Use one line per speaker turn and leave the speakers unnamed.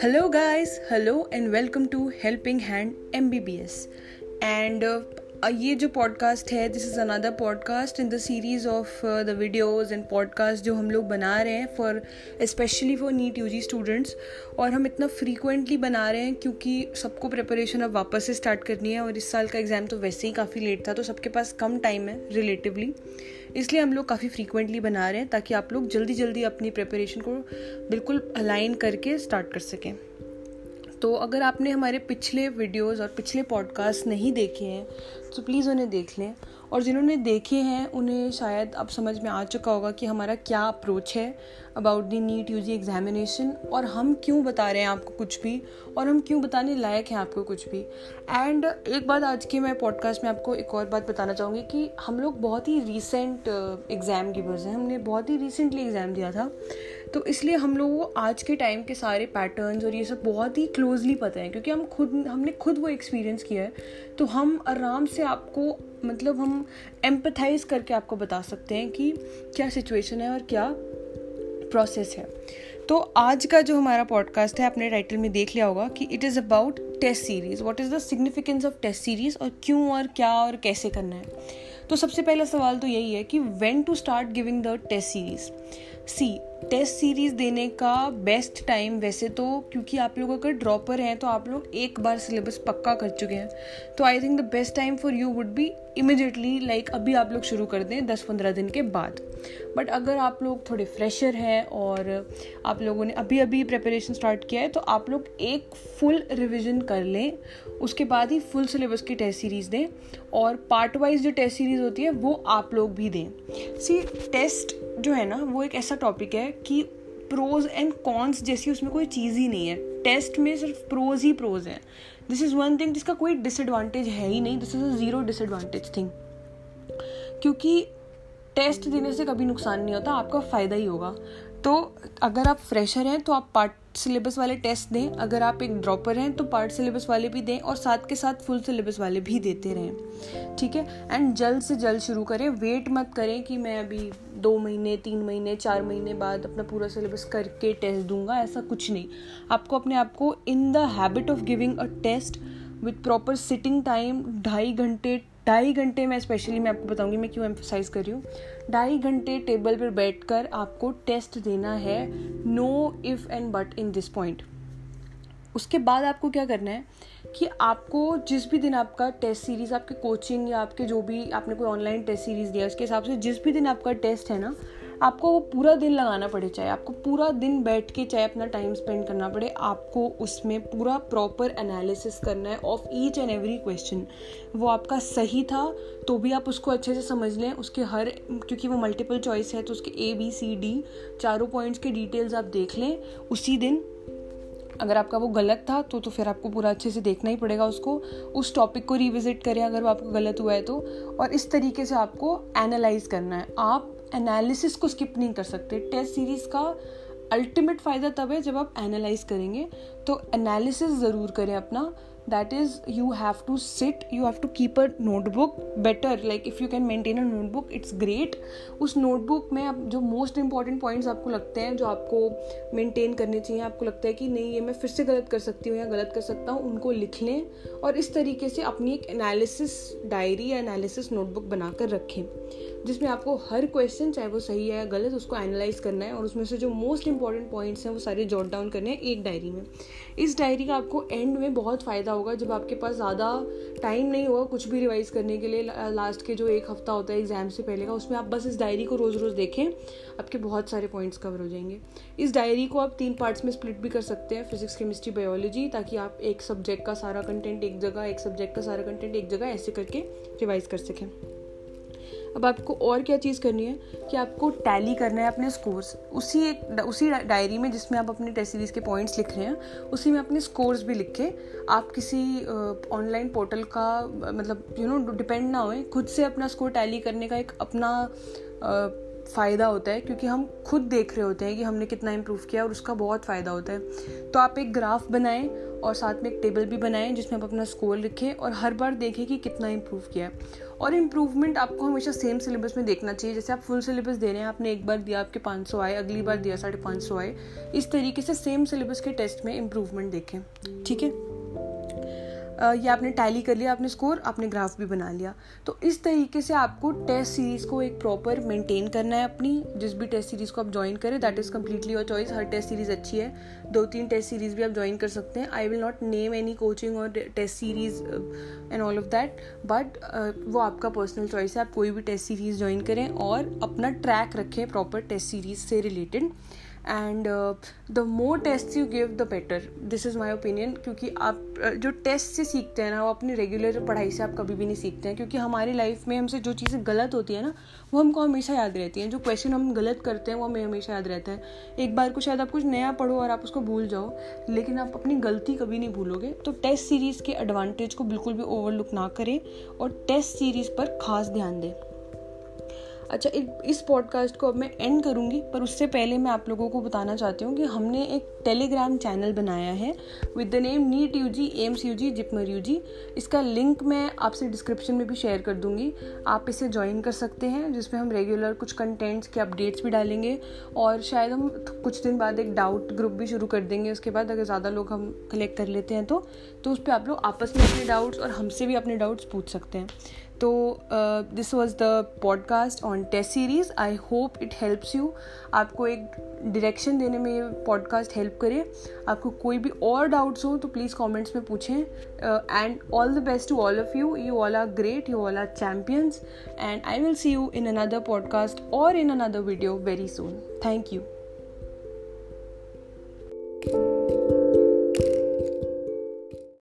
Hello, guys. Hello, and welcome to Helping Hand MBBS. And uh, ये जो podcast है this is another podcast in the series of the videos and podcast जो हम लोग बना रहे हैं for specially for NEET U G students और हम इतना फ्रीक्वेंटली बना रहे हैं क्योंकि सबको प्रिपरेशन अब वापस से स्टार्ट करनी है और इस साल का एग्ज़ाम तो वैसे ही काफ़ी लेट था तो सबके पास कम टाइम है रिलेटिवली इसलिए हम लोग काफ़ी फ्रीक्वेंटली बना रहे हैं ताकि आप लोग जल्दी जल्दी अपनी प्रिपरेशन को बिल्कुल अलाइन करके स्टार्ट कर सकें। तो अगर आपने हमारे पिछले वीडियोस और पिछले पॉडकास्ट नहीं देखे हैं तो प्लीज़ उन्हें देख लें। और जिन्होंने देखे हैं, उन्हें शायद अब समझ में आ चुका होगा कि हमारा क्या अप्रोच है। About the NEET U G examination और हम क्यों बता रहे हैं आपको कुछ भी और हम क्यों बताने लायक हैं आपको कुछ भी। एंड एक बात आज के मैं पॉडकास्ट में आपको एक और बात बताना चाहूँगी कि हम लोग बहुत ही रिसेंट एग्ज़ाम गिवर्स हैं। हमने बहुत ही रिसेंटली एग्ज़ाम दिया था। तो इसलिए हम लोगों को आज के टाइम के सारे पैटर्न्स और ये सब बहुत ही क्लोजली पता है क्योंकि हम खुद, हमने खुद वो एक्सपीरियंस किया है। तो हम आराम से आपको मतलब हम एम्पथाइज करके आपको बता सकते हैं कि क्या सिचुएशन है और क्या प्रोसेस है। तो आज का जो हमारा पॉडकास्ट है, आपने टाइटल में देख लिया होगा कि it is about test series what is the significance of test series और क्यों और क्या और कैसे करना है? तो सबसे पहला सवाल तो यही है कि when to start giving the test series C test series देने का बेस्ट टाइम वैसे तो क्योंकि आप लोग अगर ड्रॉपर हैं तो आप लोग एक बार सिलेबस पक्का कर चुके हैं। तो I think the best time for you would be immediately like अभी आप लोग शुरू कर दें दस पंद्रह दिन के बाद। बट अगर आप लोग थोड़े फ्रेशर हैं और आप लोगों ने अभी अभी प्रिपरेशन स्टार्ट किया है तो आप लोग एक फुल रिविजन कर लें। उसके बाद ही फुल सिलेबस की टेस्ट सीरीज़ दें और पार्ट वाइज जो टेस्ट सीरीज़ होती है, वो आप लोग भी दें। सी टेस्ट जो है ना, वो एक ऐसा टॉपिक है कि प्रोज एंड कॉन्स जैसी उसमें कोई चीज़ ही नहीं है। टेस्ट में सिर्फ़ प्रोज ही प्रोज है। दिस इज़ वन थिंग जिसका कोई डिसएडवांटेज है ही नहीं। This is a zero disadvantage thing क्योंकि टेस्ट देने से कभी नुकसान नहीं होता, आपका फ़ायदा ही होगा। तो अगर आप फ्रेशर हैं तो आप पार्ट सिलेबस वाले टेस्ट दें। अगर आप एक ड्रॉपर हैं तो पार्ट सिलेबस वाले भी दें और साथ के साथ फुल सिलेबस वाले भी देते रहें। ठीक है? एंड जल्द से जल्द शुरू करें। वेट मत करें कि मैं अभी दो महीने, तीन महीने, चार महीने बाद अपना पूरा सिलेबस करके टेस्ट दूँगा, ऐसा कुछ नहीं। आपको अपने आप को in the habit of giving a test with proper sitting time ढाई घंटे ढाई घंटे में स्पेशली मैं आपको बताऊँगी, मैं क्यों एम्फोसाइज कर रही हूँ। ढाई घंटे टेबल पर बैठकर आपको टेस्ट देना है no if and but in this point उसके बाद आपको क्या करना है कि आपको जिस भी दिन आपका टेस्ट सीरीज़ आपके कोचिंग या आपके जो भी आपने कोई ऑनलाइन टेस्ट सीरीज़ दिया उसके हिसाब से जिस भी दिन आपका टेस्ट है ना, आपको वो पूरा दिन लगाना पड़े, चाहे आपको पूरा दिन बैठ के, चाहे अपना टाइम स्पेंड करना पड़े, आपको उसमें पूरा प्रॉपर एनालिसिस करना है of each and every question वो आपका सही था तो भी आप उसको अच्छे से समझ लें। उसके हर, क्योंकि वो मल्टीपल चॉइस है तो उसके ए बी सी डी चारों पॉइंट्स के डिटेल्स आप देख लें। उसी दिन अगर आपका वो गलत था तो तो फिर आपको पूरा अच्छे से देखना ही पड़ेगा उसको। उस टॉपिक को रिविजिट करें अगर वो आपको गलत हुआ है तो। और इस तरीके से आपको एनालाइज करना है। आप एनालिसिस को स्किप नहीं कर सकते। टेस्ट सीरीज़ का अल्टीमेट फ़ायदा तब है जब आप एनालाइज करेंगे। तो एनालिसिस ज़रूर करें अपना। That is you have to sit you have to keep a notebook better like if you can maintain a notebook it's great उस नोटबुक में आप जो मोस्ट इंपॉर्टेंट पॉइंट्स आपको लगते हैं, जो आपको मेंटेन करने चाहिए, आपको लगता है कि नहीं, ये मैं फिर से गलत कर सकती हूँ या गलत कर सकता हूँ, उनको लिख लें और इस तरीके से अपनी एक एनालिसिस डायरी या एनालिसिस नोटबुक बनाकर रखें। जिसमें आपको हर क्वेश्चन चाहे वो सही है या गलत, उसको एनालाइज करना है और उसमें से जो मोस्ट इंपॉर्टेंट पॉइंट्स हैं, वो सारे जॉट डाउन करने हैं एक डायरी में। इस डायरी का आपको एंड में बहुत फ़ायदा होगा जब आपके पास ज़्यादा टाइम नहीं होगा कुछ भी रिवाइज करने के लिए। लास्ट के जो एक हफ़्ता होता है एग्ज़ाम से पहले का, उसमें आप बस इस डायरी को रोज़ रोज़ देखें, आपके बहुत सारे पॉइंट्स कवर हो जाएँगे। इस डायरी को आप तीन पार्ट्स में स्प्लिट भी कर सकते हैं फिजिक्स केमिस्ट्री बायोलॉजी ताकि आप एक सब्जेक्ट का सारा कंटेंट एक जगह, एक सब्जेक्ट का सारा कंटेंट एक जगह ऐसे करके रिवाइज कर सकें। अब आपको और क्या चीज़ करनी है? कि आपको टैली करना है अपने स्कोर्स उसी एक उसी डायरी में जिसमें आप अपने टेस्ट सीरीज़ के पॉइंट्स लिख रहे हैं, उसी में अपने स्कोर्स भी लिख के आप किसी ऑनलाइन पोर्टल का मतलब यू नो डिपेंड ना होए। खुद से अपना स्कोर टैली करने का एक अपना फ़ायदा होता है क्योंकि हम खुद देख रहे होते हैं कि हमने कितना इम्प्रूव किया और उसका बहुत फ़ायदा होता है। तो आप एक ग्राफ बनाएँ और साथ में एक टेबल भी बनाएँ जिसमें आप अपना स्कोर लिखें और हर बार देखें कि कितना इम्प्रूव किया है। और इम्प्रूवमेंट आपको हमेशा सेम सिलेबस में देखना चाहिए। जैसे आप फुल सिलेबस दे रहे हैं, आपने एक बार दिया, आपके 500 आए, अगली बार दिया, साढ़े पाँच आए। इस तरीके से सेम सिलेबस के टेस्ट में इम्प्रूवमेंट देखें। ठीक है? या आपने टैली कर लिया, आपने स्कोर आपने ग्राफ भी बना लिया। तो इस तरीके से आपको टेस्ट सीरीज़ को एक प्रॉपर मेंटेन करना है अपनी। जिस भी टेस्ट सीरीज़ को आप ज्वाइन करें that is completely your choice her test series अच्छी है। दो तीन टेस्ट सीरीज़ भी आप ज्वाइन कर सकते हैं। I will not name any coaching और test series and all of that but वो आपका पर्सनल चॉइस है। आप कोई भी टेस्ट सीरीज़ ज्वाइन करें और अपना ट्रैक रखें प्रॉपर टेस्ट सीरीज़ से related and the more test you give the better this is my opinion क्योंकि आप uh, जो टेस्ट से सीखते हैं ना वो अपनी रेगुलर पढ़ाई से आप कभी भी नहीं सीखते हैं क्योंकि हमारी लाइफ में हमसे जो चीज़ें गलत होती है ना वो हमको हमेशा याद रहती हैं जो क्वेश्चन हम गलत करते हैं वो हमें हमेशा याद रहता है एक बार को शायद आप कुछ नया पढ़ो और आप उसको भूल जाओ लेकिन आप अपनी गलती कभी नहीं भूलोगे तो टेस्ट सीरीज़ के एडवांटेज को बिल्कुल भी ओवरलुक ना करें और टेस्ट सीरीज़ पर खास ध्यान दें अच्छा इस पॉडकास्ट को अब मैं एंड करूँगी, पर उससे पहले मैं आप लोगों को बताना चाहती हूँ कि हमने एक टेलीग्राम चैनल बनाया है with the name NEET U G AIIMS U G JIPMER U G इसका लिंक मैं आपसे डिस्क्रिप्शन में भी शेयर कर दूँगी। आप इसे ज्वाइन कर सकते हैं, जिसमें हम रेगुलर कुछ कंटेंट्स के अपडेट्स भी डालेंगे और शायद हम कुछ दिन बाद एक डाउट ग्रुप भी शुरू कर देंगे। उसके बाद अगर ज़्यादा लोग हम कलेक्ट कर लेते हैं तो तो उस पर आप लोग आपस में अपने डाउट्स और हमसे भी अपने डाउट्स पूछ सकते हैं। तो this was the podcast on test series I hope it helps you आपको एक डायरेक्शन देने में ये पॉडकास्ट हेल्प करे। आपको कोई भी और डाउट्स हो तो प्लीज़ कमेंट्स में पूछें। And all the best to all of you you all are great you all are champions and I will see you in another podcast और in another video very soon thank you